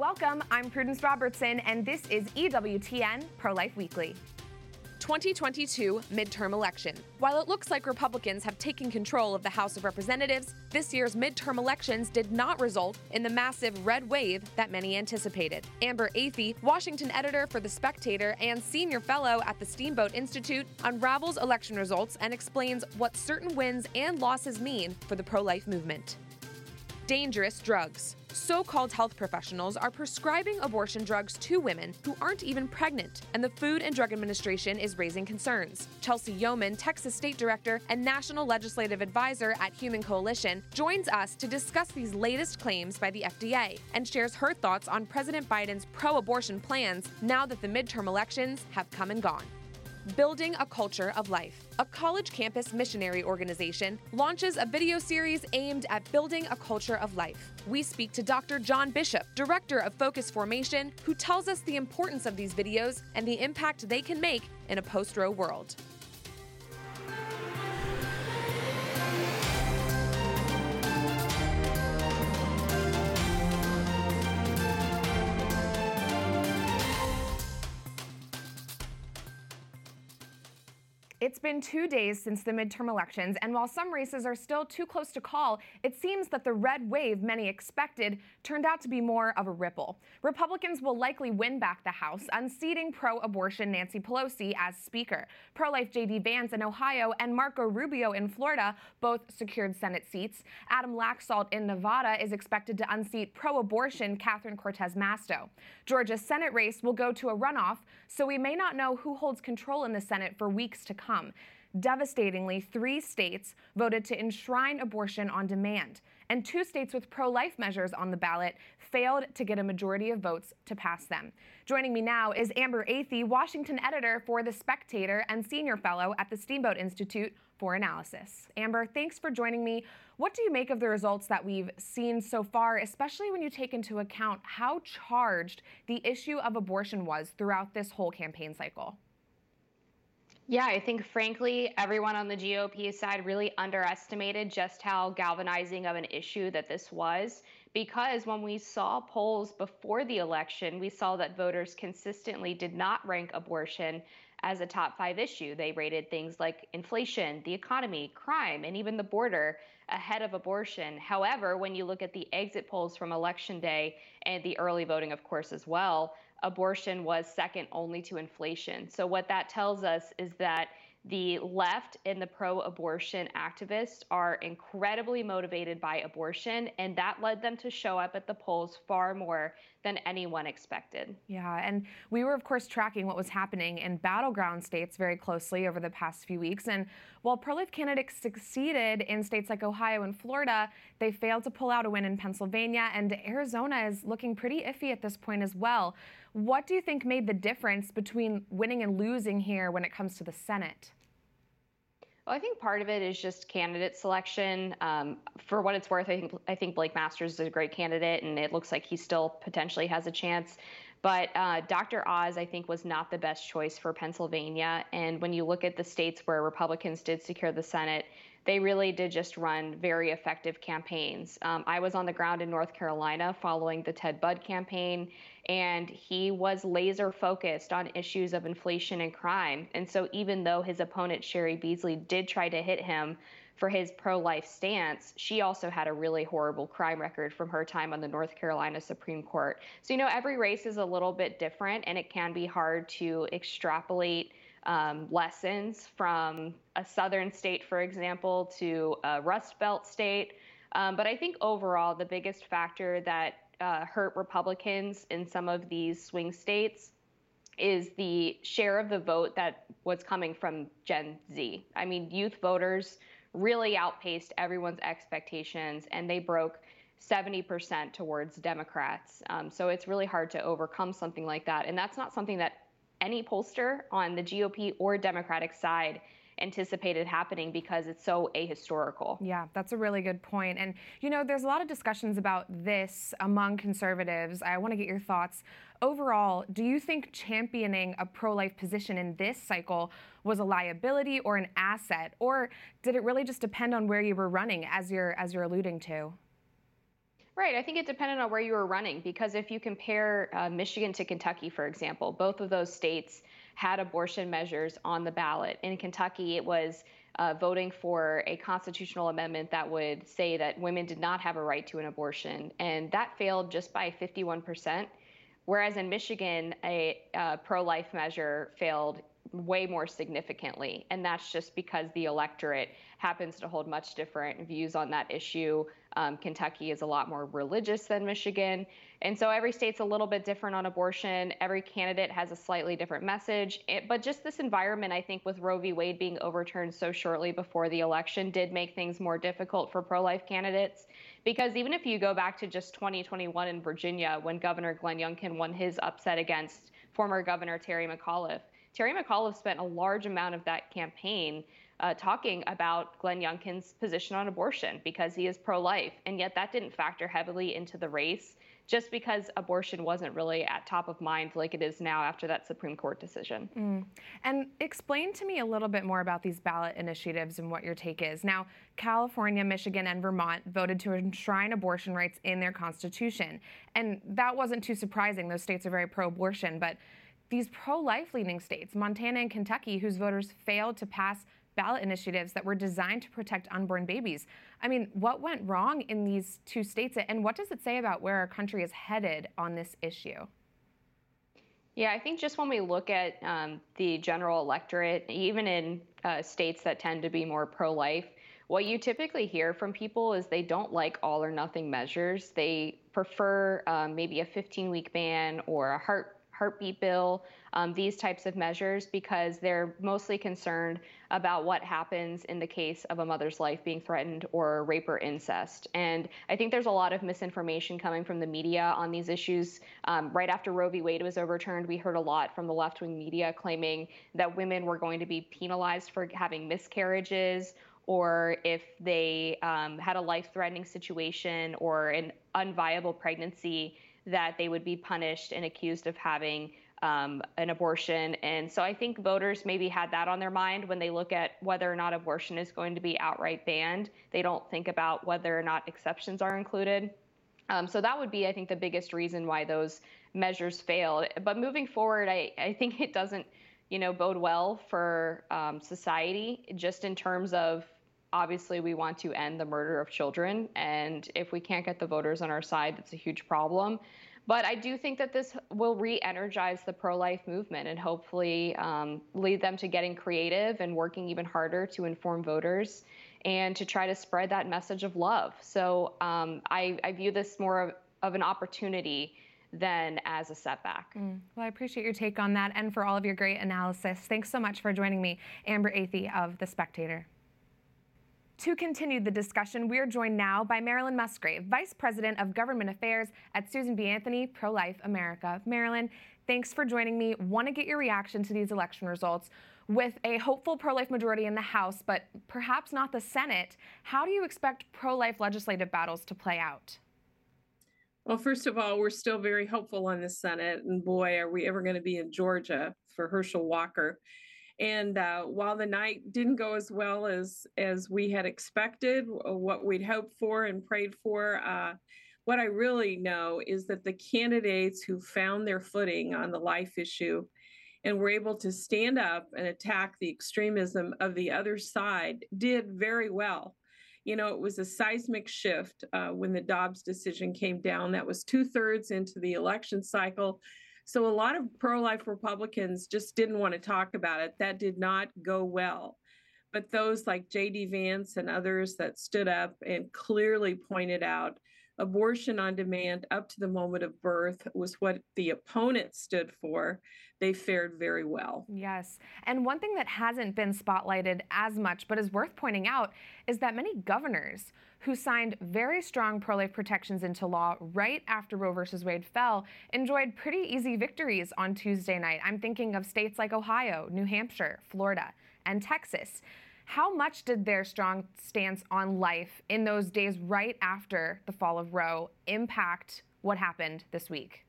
Welcome, I'm Prudence Robertson, and this is EWTN Pro Life Weekly. 2022 midterm election. While it looks like Republicans have taken control of the House of Representatives, this year's midterm elections did not result in the massive red wave that many anticipated. Amber Athey, Washington editor for The Spectator and senior fellow at the Steamboat Institute, unravels election results and explains what certain wins and losses mean for the pro life movement. Dangerous drugs. So called health professionals are prescribing abortion drugs to women who aren't even pregnant, and the Food and Drug Administration is raising concerns. Chelsea Youman, Texas State Director and National Legislative Advisor at Human Coalition, joins us to discuss these latest claims by the FDA and shares her thoughts on President Biden's pro abortion plans now that the midterm elections have come and gone. Building a Culture of Life. A college campus missionary organization launches a video series aimed at building a culture of life. We speak to Dr. John Bishop, Director of Focus Formation, who tells us the importance of these videos and the impact they can make in a post Roe world. It's been two days since the midterm elections, and while some races are still too close to call, it seems that the red wave many expected turned out to be more of a ripple. Republicans will likely win back the House, unseating pro abortion Nancy Pelosi as Speaker. Pro life J.D. Vance in Ohio and Marco Rubio in Florida both secured Senate seats. Adam Laxalt in Nevada is expected to unseat pro abortion Catherine Cortez Masto. Georgia's Senate race will go to a runoff, so we may not know who holds control in the Senate for weeks to come come. Devastatingly, three states voted to enshrine abortion on demand, and two states with pro life measures on the ballot failed to get a majority of votes to pass them. Joining me now is Amber Athey, Washington editor for The Spectator and senior fellow at the Steamboat Institute for Analysis. Amber, thanks for joining me. What do you make of the results that we've seen so far, especially when you take into account how charged the issue of abortion was throughout this whole campaign cycle? Yeah, I think frankly, everyone on the GOP side really underestimated just how galvanizing of an issue that this was. Because when we saw polls before the election, we saw that voters consistently did not rank abortion as a top five issue. They rated things like inflation, the economy, crime, and even the border ahead of abortion. However, when you look at the exit polls from election day and the early voting, of course, as well, abortion was second only to inflation. So, what that tells us is that the left and the pro abortion activists are incredibly motivated by abortion, and that led them to show up at the polls far more than anyone expected. Yeah, and we were, of course, tracking what was happening in battleground states very closely over the past few weeks. And while pro life candidates succeeded in states like Ohio and Florida, they failed to pull out a win in Pennsylvania, and Arizona is looking pretty iffy at this point as well. What do you think made the difference between winning and losing here when it comes to the Senate? Well, I think part of it is just candidate selection. Um, for what it's worth, I think I think Blake Masters is a great candidate, and it looks like he still potentially has a chance. But uh, Dr. Oz, I think, was not the best choice for Pennsylvania. And when you look at the states where Republicans did secure the Senate, they really did just run very effective campaigns. Um, I was on the ground in North Carolina following the Ted Budd campaign, and he was laser focused on issues of inflation and crime. And so, even though his opponent, Cheri Beasley, did try to hit him for his pro life stance, she also had a really horrible crime record from her time on the North Carolina Supreme Court. So, you know, every race is a little bit different, and it can be hard to extrapolate um, lessons from a southern state, for example, to a Rust Belt state. Um, but I think overall, the biggest factor that uh, hurt Republicans in some of these swing states is the share of the vote that was coming from Gen Z. I mean, youth voters really outpaced everyone's expectations and they broke 70% towards Democrats. Um, so it's really hard to overcome something like that. And that's not something that any pollster on the GOP or Democratic side anticipated happening because it's so ahistorical. Yeah, that's a really good point. And, you know, there's a lot of discussions about this among conservatives. I want to get your thoughts. Overall, do you think championing a pro life position in this cycle was a liability or an asset? Or did it really just depend on where you were running, as you're, as you're alluding to? Right. I think it depended on where you were running because if you compare uh, Michigan to Kentucky, for example, both of those states had abortion measures on the ballot. In Kentucky, it was uh, voting for a constitutional amendment that would say that women did not have a right to an abortion, and that failed just by 51%. Whereas in Michigan, a uh, pro life measure failed way more significantly. And that's just because the electorate happens to hold much different views on that issue. Um, Kentucky is a lot more religious than Michigan. And so every state's a little bit different on abortion. Every candidate has a slightly different message. It, but just this environment, I think, with Roe v. Wade being overturned so shortly before the election, did make things more difficult for pro life candidates. Because even if you go back to just 2021 in Virginia, when Governor Glenn Youngkin won his upset against former Governor Terry McAuliffe, Terry McAuliffe spent a large amount of that campaign uh, talking about Glenn Youngkin's position on abortion because he is pro life. And yet that didn't factor heavily into the race just because abortion wasn't really at top of mind like it is now after that Supreme Court decision. Mm. And explain to me a little bit more about these ballot initiatives and what your take is. Now, California, Michigan, and Vermont voted to enshrine abortion rights in their constitution. And that wasn't too surprising. Those states are very pro abortion, but these pro life leaning states, Montana and Kentucky, whose voters failed to pass ballot initiatives that were designed to protect unborn babies. I mean, what went wrong in these two states, and what does it say about where our country is headed on this issue? Yeah, I think just when we look at um, the general electorate, even in uh, states that tend to be more pro life, what you typically hear from people is they don't like all or nothing measures. They prefer um, maybe a 15 week ban or a heart heartbeat bill, um, these types of measures, because they're mostly concerned about what happens in the case of a mother's life being threatened or rape or incest. And I think there's a lot of misinformation coming from the media on these issues. Um, right after Roe v. Wade was overturned, we heard a lot from the left wing media claiming that women were going to be penalized for having miscarriages or if they um, had a life threatening situation or an unviable pregnancy that they would be punished and accused of having um, an abortion. And so I think voters maybe had that on their mind when they look at whether or not abortion is going to be outright banned. They don't think about whether or not exceptions are included. Um, so that would be, I think, the biggest reason why those measures failed. But moving forward, I, I think it doesn't, you know, bode well for um, society, just in terms of obviously we want to end the murder of children. And if we can't get the voters on our side, that's a huge problem. But I do think that this will re energize the pro life movement and hopefully um, lead them to getting creative and working even harder to inform voters and to try to spread that message of love. So um, I, I, view this more of, of, an opportunity than as a setback. Mm. Well, I appreciate your take on that and for all of your great analysis. Thanks so much for joining me, Amber Athey of The Spectator. To continue the discussion, we are joined now by Marilyn Musgrave, Vice President of Government Affairs at Susan B. Anthony Pro Life America. Marilyn, thanks for joining me. Want to get your reaction to these election results. With a hopeful pro life majority in the House, but perhaps not the Senate, how do you expect pro life legislative battles to play out? Well, first of all, we're still very hopeful on the Senate, and boy, are we ever going to be in Georgia for Herschel Walker. And uh, while the night didn't go as well as as we had expected, what we'd hoped for and prayed for, uh, what I really know is that the candidates who found their footing on the life issue and were able to stand up and attack the extremism of the other side did very well. You know, it was a seismic shift uh, when the Dobbs decision came down. That was two thirds into the election cycle so a lot of pro life Republicans just didn't want to talk about it. That did not go well. But those like J.D. Vance and others that stood up and clearly pointed out abortion on demand up to the moment of birth was what the opponent stood for they fared very well. Yes. And one thing that hasn't been spotlighted as much, but is worth pointing out, is that many governors who signed very strong pro life protections into law right after Roe v. Wade fell enjoyed pretty easy victories on Tuesday night. I'm thinking of states like Ohio, New Hampshire, Florida, and Texas. How much did their strong stance on life in those days right after the fall of Roe impact what happened this week?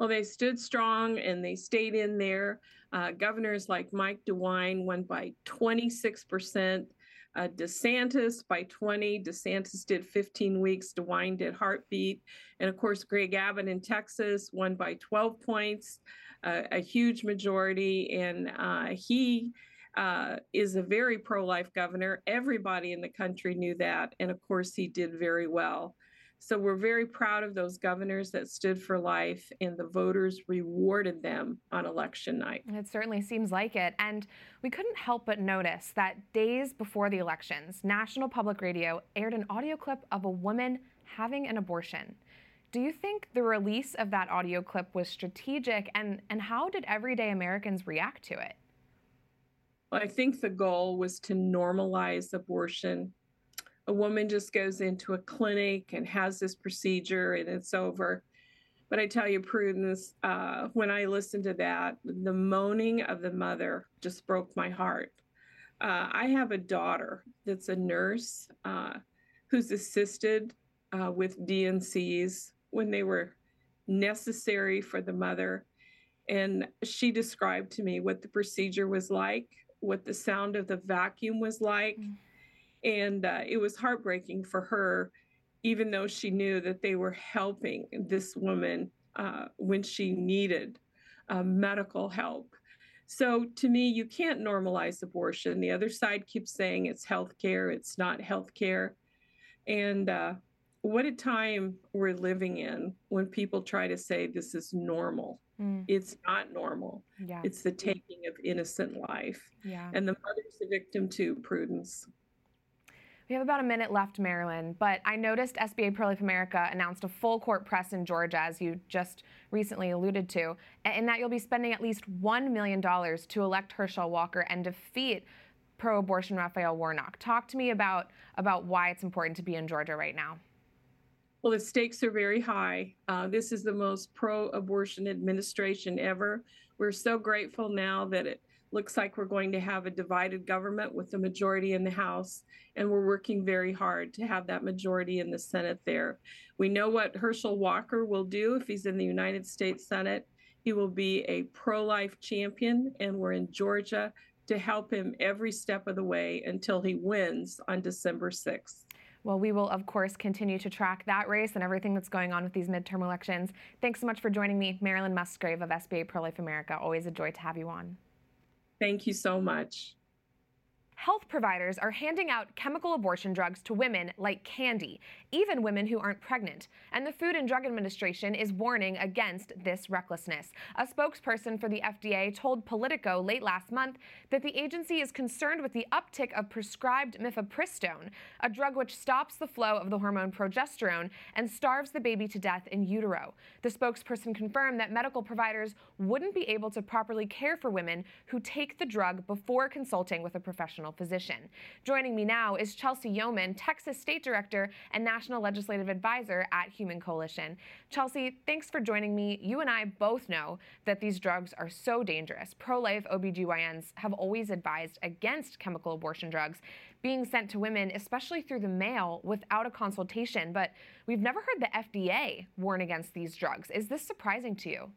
Well, they stood strong and they stayed in there. Uh, governors like Mike DeWine won by 26%. uh, DeSantis by 20. DeSantis did 15 weeks. DeWine did Heartbeat. And of course, Greg Abbott in Texas won by 12 points, uh, a huge majority. And uh, he uh, is a very pro life governor. Everybody in the country knew that. And of course, he did very well. So we're very proud of those governors that stood for life, and the voters rewarded them on election night. It certainly seems like it. And we couldn't help but notice that days before the elections, National Public Radio aired an audio clip of a woman having an abortion. Do you think the release of that audio clip was strategic, and, and how did everyday Americans react to it? I think the goal was to normalize abortion a woman just goes into a clinic and has this procedure and it's over. But I tell you, Prudence, uh, when I listened to that, the moaning of the mother just broke my heart. Uh, I have a daughter that's a nurse uh, who's assisted uh, with D&Cs when they were necessary for the mother. And she described to me what the procedure was like, what the sound of the vacuum was like. Mm and uh, it was heartbreaking for her, even though she knew that they were helping this woman uh, when she needed uh, medical help. So to me, you can't normalize abortion. The other side keeps saying it's health care, it's not health care. And uh, what a time we're living in when people try to say this is normal. Mm. It's not normal. Yeah. It's the taking of innocent life. Yeah. And the mother's the victim too, Prudence. We have about a minute left, Marilyn, but I noticed SBA Pro Life America announced a full court press in Georgia, as you just recently alluded to, and that you'll be spending at least $1 million to elect Herschel Walker and defeat pro abortion Raphael Warnock. Talk to me about, about why it's important to be in Georgia right now. Well, the stakes are very high. Uh, this is the most pro abortion administration ever. We're so grateful now that it looks like we're going to have a divided government with the majority in the House, and we're working very hard to have that majority in the Senate there. We know what Herschel Walker will do if he's in the United States Senate. He will be a pro life champion, and we're in Georgia to help him every step of the way until he wins on December 6th. Well, we will, of course, continue to track that race and everything that's going on with these midterm elections. Thanks so much for joining me, Marilyn Musgrave of SBA Pro Life America. Always a joy to have you on. Thank you so much health providers are handing out chemical abortion drugs to women like candy, even women who aren't pregnant. And the Food and Drug Administration is warning against this recklessness. A spokesperson for the FDA told Politico late last month that the agency is concerned with the uptick of prescribed mifepristone, a drug which stops the flow of the hormone progesterone and starves the baby to death in utero. The spokesperson confirmed that medical providers wouldn't be able to properly care for women who take the drug before consulting with a professional physician. Joining me now is Chelsea Youman, Texas State Director and National Legislative Advisor at Human Coalition. Chelsea, thanks for joining me. You and I both know that these drugs are so dangerous. Pro life OBGYNs have always advised against chemical abortion drugs being sent to women, especially through the mail, without a consultation. But we've never heard the FDA warn against these drugs. Is this surprising to you?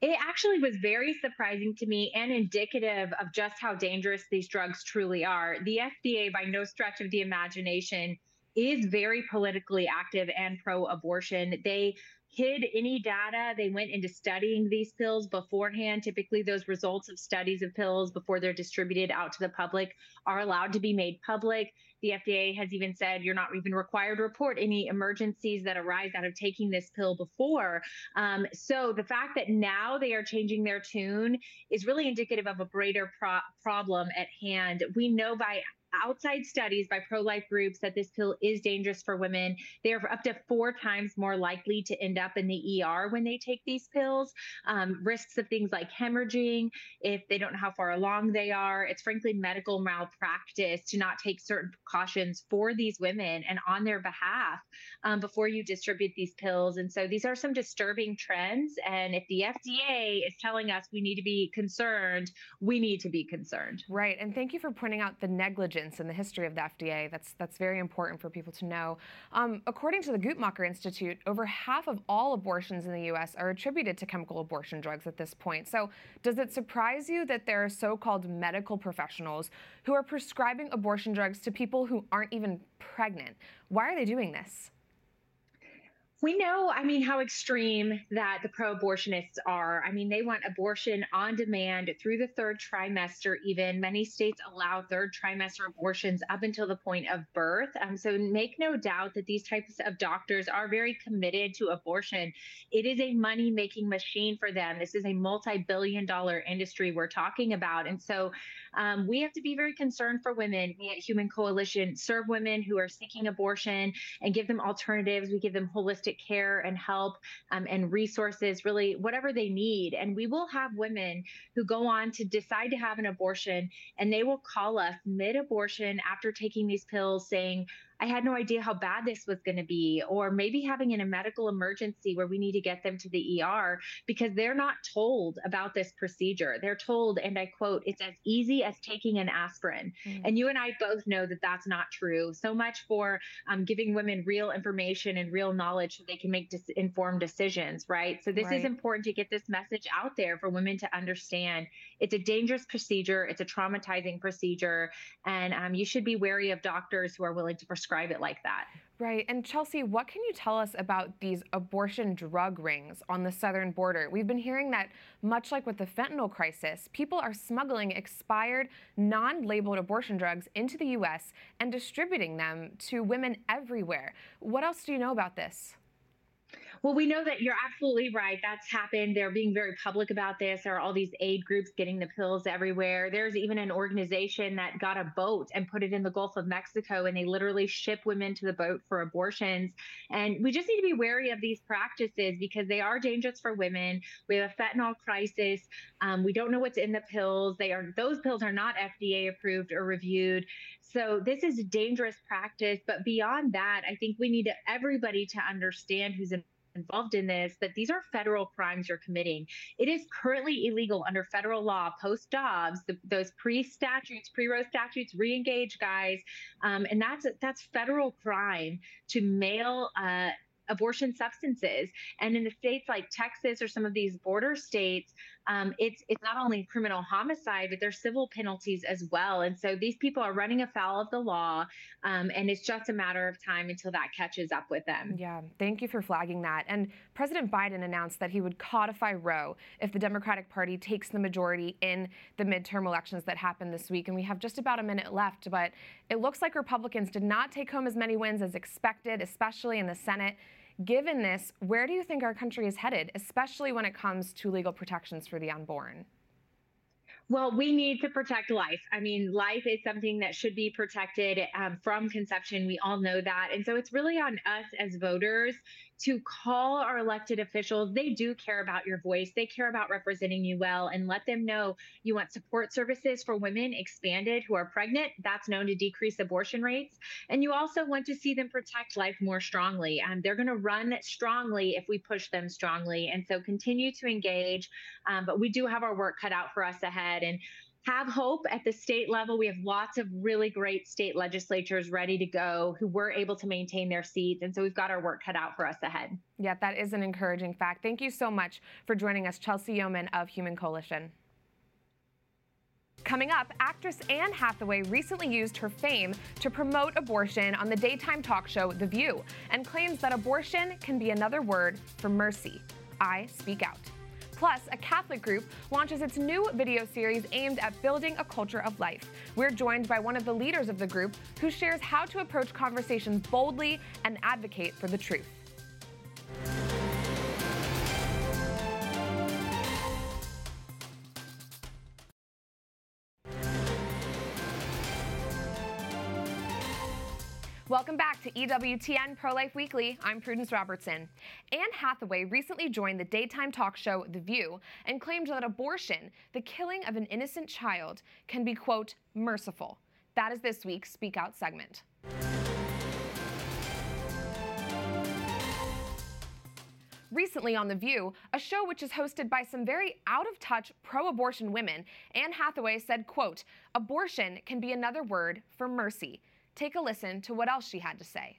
It actually was very surprising to me and indicative of just how dangerous these drugs truly are. The FDA, by no stretch of the imagination, is very politically active and pro abortion. They hid any data. They went into studying these pills beforehand. Typically, those results of studies of pills before they're distributed out to the public are allowed to be made public. The FDA has even said you're not even required to report any emergencies that arise out of taking this pill before. Um, so the fact that now they are changing their tune is really indicative of a greater pro- problem at hand. We know by outside studies by pro life groups that this pill is dangerous for women. They are up to four times more likely to end up in the ER when they take these pills. Um, risks of things like hemorrhaging, if they don't know how far along they are. It's frankly medical malpractice to not take certain precautions for these women and on their behalf um, before you distribute these pills. And so these are some disturbing trends. And if the FDA is telling us we need to be concerned, we need to be concerned. Right. And thank you for pointing out the negligence in the history of the FDA. That's that's very important for people to know. Um, according to the Guttmacher Institute, over half of all abortions in the U.S. are attributed to chemical abortion drugs at this point. So, does it surprise you that there are so-called medical professionals who are prescribing abortion drugs to people who aren't even pregnant? Why are they doing this? We know, I mean, how extreme that the pro abortionists are. I mean, they want abortion on demand through the third trimester, even. Many states allow third trimester abortions up until the point of birth. Um, so make no doubt that these types of doctors are very committed to abortion. It is a money making machine for them. This is a multi billion dollar industry we're talking about. And so um, we have to be very concerned for women. We at Human Coalition serve women who are seeking abortion and give them alternatives. We give them holistic care and help um, and resources, really, whatever they need. And we will have women who go on to decide to have an abortion and they will call us mid abortion after taking these pills saying, I had no idea how bad this was going to be, or maybe having in a medical emergency where we need to get them to the ER because they're not told about this procedure. They're told, and I quote, it's as easy as taking an aspirin. Mm. And you and I both know that that's not true. So much for um, giving women real information and real knowledge so they can make dis- informed decisions, right? So this right. is important to get this message out there for women to understand. It's a dangerous procedure, it's a traumatizing procedure, and um, you should be wary of doctors who are willing to prescribe describe it like that. Right. And Chelsea, what can you tell us about these abortion drug rings on the southern border? We've been hearing that, much like with the fentanyl crisis, people are smuggling expired, non labeled abortion drugs into the U.S. and distributing them to women everywhere. What else do you know about this? Well, we know that you're absolutely right. That's happened. They're being very public about this. There are all these aid groups getting the pills everywhere. There's even an organization that got a boat and put it in the Gulf of Mexico, and they literally ship women to the boat for abortions. And we just need to be wary of these practices because they are dangerous for women. We have a fentanyl crisis. Um, we don't know what's in the pills. They are those pills are not FDA approved or reviewed. So this is a dangerous practice. But beyond that, I think we need everybody to understand who's in involved in this that these are federal crimes you're committing. It is currently illegal under federal law post Dobbs, those pre statutes, pre Roe statutes, re-engage guys, um, and that's that's federal crime to mail. Uh, abortion substances. And in the states like Texas or some of these border states, um, it's it's not only criminal homicide, but there's civil penalties as well. And so these people are running afoul of the law, um, and it's just a matter of time until that catches up with them. Yeah, thank you for flagging that. And President Biden announced that he would codify Roe if the Democratic Party takes the majority in the midterm elections that happened this week. And we have just about a minute left, but it looks like Republicans did not take home as many wins as expected, especially in the Senate. Given this, where do you think our country is headed, especially when it comes to legal protections for the unborn? Well, we need to protect life. I mean, life is something that should be protected um, from conception. We all know that. And so it's really on us as voters to call our elected officials. They do care about your voice, they care about representing you well, and let them know you want support services for women expanded who are pregnant. That's known to decrease abortion rates. And you also want to see them protect life more strongly. Um, they're going to run strongly if we push them strongly. And so continue to engage. Um, but we do have our work cut out for us ahead. And have hope at the state level. We have lots of really great state legislatures ready to go who were able to maintain their seats. And so we've got our work cut out for us ahead. Yeah, that is an encouraging fact. Thank you so much for joining us, Chelsea Youman of Human Coalition. Coming up, actress Anne Hathaway recently used her fame to promote abortion on the daytime talk show The View and claims that abortion can be another word for mercy. I speak out. Plus, a Catholic group launches its new video series aimed at building a culture of life. We're joined by one of the leaders of the group who shares how to approach conversations boldly and advocate for the truth. Welcome back to EWTN Pro Life Weekly. I'm Prudence Robertson. Anne Hathaway recently joined the daytime talk show The View and claimed that abortion, the killing of an innocent child, can be, quote, merciful. That is this week's Speak Out segment. Recently on The View, a show which is hosted by some very out of touch pro abortion women, Anne Hathaway said, quote, abortion can be another word for mercy. Take a listen to what else she had to say.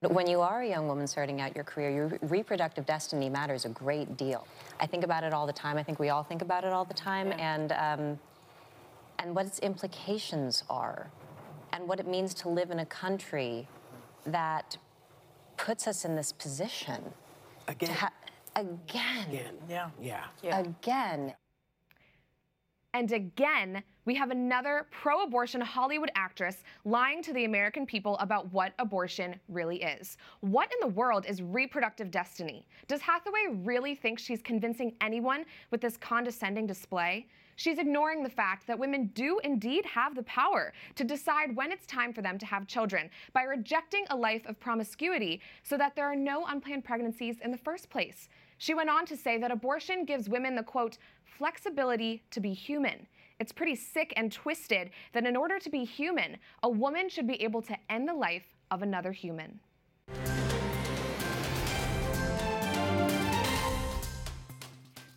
When you are a young woman starting out your career, your reproductive destiny matters a great deal. I think about it all the time. I think we all think about it all the time, yeah. and um, and what its implications are, and what it means to live in a country that puts us in this position. Again. Ha- again. Again. Yeah. Yeah. yeah. Again. And again, we have another pro abortion Hollywood actress lying to the American people about what abortion really is. What in the world is reproductive destiny? Does Hathaway really think she's convincing anyone with this condescending display? She's ignoring the fact that women do indeed have the power to decide when it's time for them to have children by rejecting a life of promiscuity so that there are no unplanned pregnancies in the first place. She went on to say that abortion gives women the quote, flexibility to be human. It's pretty sick and twisted that in order to be human, a woman should be able to end the life of another human.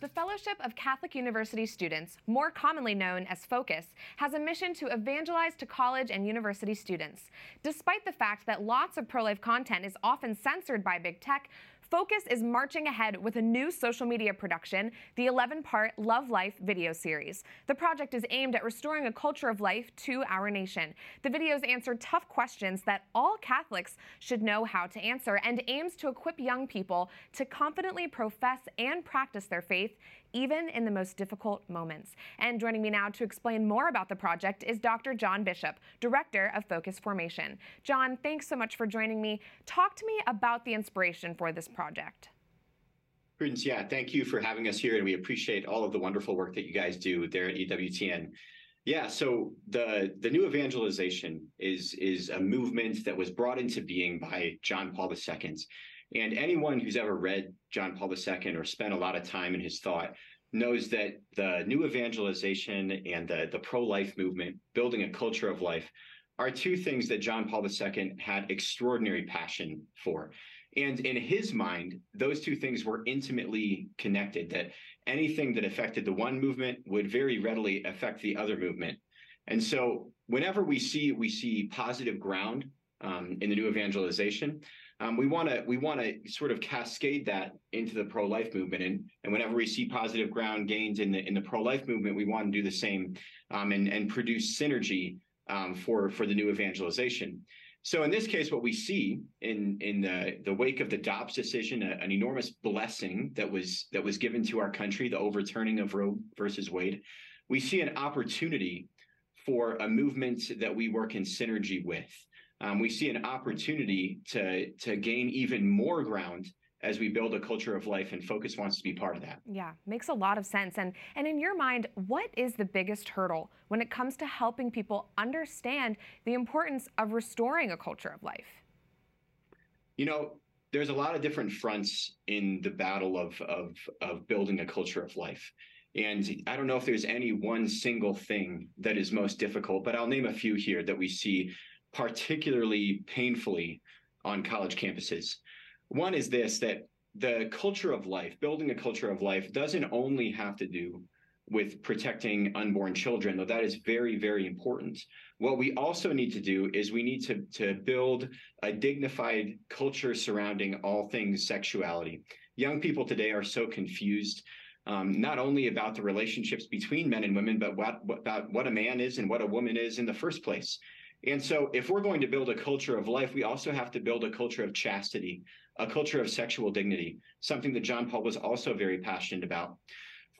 The Fellowship of Catholic University Students, more commonly known as FOCUS, has a mission to evangelize to college and university students. Despite the fact that lots of pro life content is often censored by big tech, Focus is marching ahead with a new social media production, the 11 part Love Life video series. The project is aimed at restoring a culture of life to our nation. The videos answer tough questions that all Catholics should know how to answer and aims to equip young people to confidently profess and practice their faith even in the most difficult moments. And joining me now to explain more about the project is Dr. John Bishop, Director of Focus Formation. John, thanks so much for joining me. Talk to me about the inspiration for this project. Prudence, yeah, thank you for having us here, and we appreciate all of the wonderful work that you guys do there at EWTN. Yeah, so the the new evangelization is is a movement that was brought into being by John Paul II. And anyone who's ever read John Paul II or spent a lot of time in his thought knows that the new evangelization and the, the pro life movement, building a culture of life, are two things that John Paul II had extraordinary passion for. And in his mind, those two things were intimately connected, that anything that affected the one movement would very readily affect the other movement. And so whenever we see we see positive ground um, in the new evangelization, um, we want to we want to sort of cascade that into the pro life movement, and and whenever we see positive ground gains in the in the pro life movement, we want to do the same um, and and produce synergy um, for for the new evangelization. So in this case, what we see in in the the wake of the Dobbs decision, a, an enormous blessing that was that was given to our country, the overturning of Roe versus Wade, we see an opportunity for a movement that we work in synergy with um, we see an opportunity to to gain even more ground as we build a culture of life and focus wants to be part of that. Yeah makes a lot of sense. And and in your mind what is the biggest hurdle when it comes to helping people understand the importance of restoring a culture of life? You know there's a lot of different fronts in the battle of of of building a culture of life. And I don't know if there's any one single thing that is most difficult, but I'll name a few here that we see particularly painfully on college campuses. One is this that the culture of life, building a culture of life, doesn't only have to do with protecting unborn children, though that is very, very important. What we also need to do is we need to, to build a dignified culture surrounding all things sexuality. Young people today are so confused, um, not only about the relationships between men and women, but what, what, about what a man is and what a woman is in the first place. And so, if we're going to build a culture of life, we also have to build a culture of chastity, a culture of sexual dignity, something that John Paul was also very passionate about.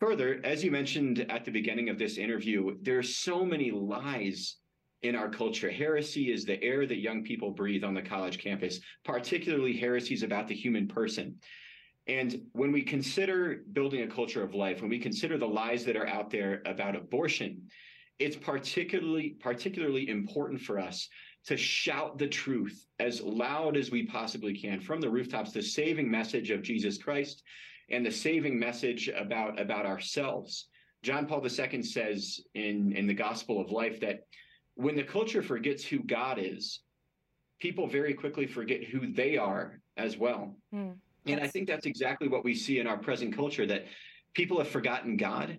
Further, as you mentioned at the beginning of this interview, there are so many lies in our culture. Heresy is the air that young people breathe on the college campus, particularly heresies about the human person. And when we consider building a culture of life, when we consider the lies that are out there about abortion, it's particularly particularly important for us to shout the truth as loud as we possibly can from the rooftops the saving message of Jesus Christ and the saving message about about ourselves. John Paul II says in in the gospel of life that when the culture forgets who God is people very quickly forget who they are as well. Mm. And I think that's exactly what we see in our present culture that people have forgotten God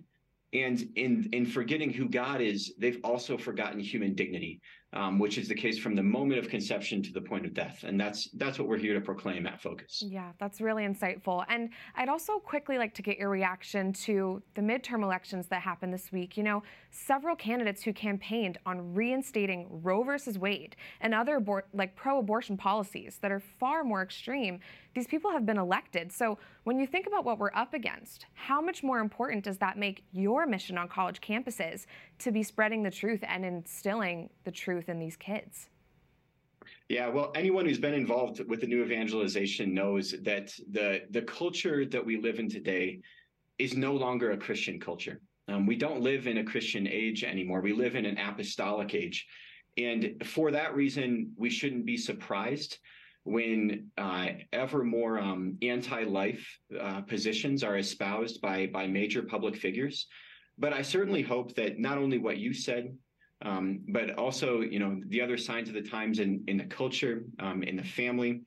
and in in forgetting who God is, they've also forgotten human dignity, um, which is the case from the moment of conception to the point of death. And that's that's what we're here to proclaim at Focus. Yeah, that's really insightful. And I'd also quickly like to get your reaction to the midterm elections that happened this week. You know, several candidates who campaigned on reinstating Roe versus Wade and other abor- like pro-abortion policies that are far more extreme these people have been elected. So when you think about what we're up against, how much more important does that make your mission on college campuses to be spreading the truth and instilling the truth in these kids? Yeah, well, anyone who's been involved with the new evangelization knows that the the culture that we live in today is no longer a Christian culture. Um, we don't live in a Christian age anymore. We live in an apostolic age. And for that reason, we shouldn't be surprised when uh, ever more um, anti-life uh, positions are espoused by by major public figures. But I certainly hope that not only what you said, um, but also you know the other signs of the times in in the culture, um, in the family,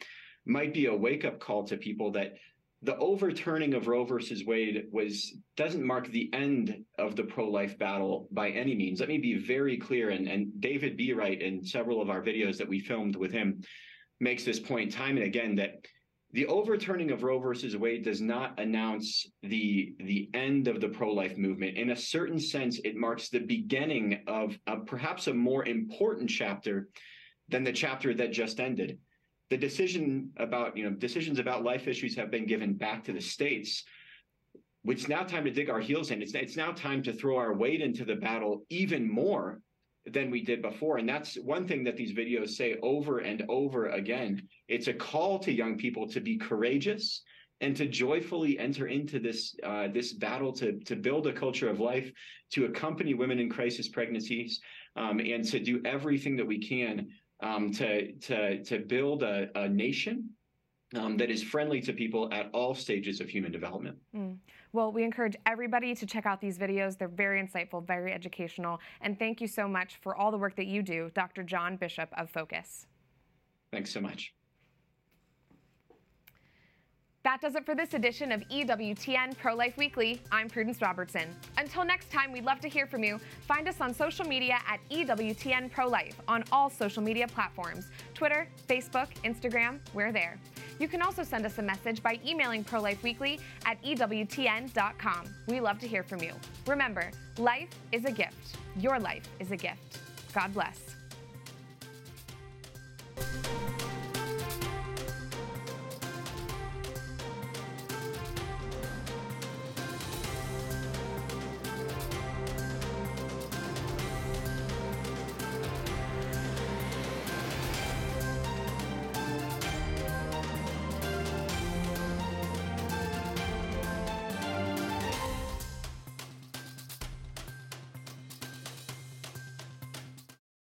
might be a wake up call to people that the overturning of Roe versus Wade was doesn't mark the end of the pro-life battle by any means. Let me be very clear, and, and David Bereit in several of our videos that we filmed with him makes this point time and again that the overturning of Roe versus Wade does not announce the the end of the pro-life movement. In a certain sense, it marks the beginning of a, perhaps a more important chapter than the chapter that just ended. The decision about you know decisions about life issues have been given back to the states. It's now time to dig our heels in. It's it's now time to throw our weight into the battle even more than we did before. And that's one thing that these videos say over and over again. It's a call to young people to be courageous and to joyfully enter into this uh, this battle to to build a culture of life, to accompany women in crisis pregnancies, um, and to do everything that we can um, to to to build a, a nation um, that is friendly to people at all stages of human development. Mm. Well, we encourage everybody to check out these videos. They're very insightful, very educational. And thank you so much for all the work that you do, Dr. John Bishop of Focus. Thanks so much. That does it for this edition of EWTN Pro Life Weekly. I'm Prudence Robertson. Until next time, we'd love to hear from you. Find us on social media at EWTN Pro Life on all social media platforms Twitter, Facebook, Instagram, we're there. You can also send us a message by emailing prolifeweekly at EWTN.com. We love to hear from you. Remember, life is a gift. Your life is a gift. God bless.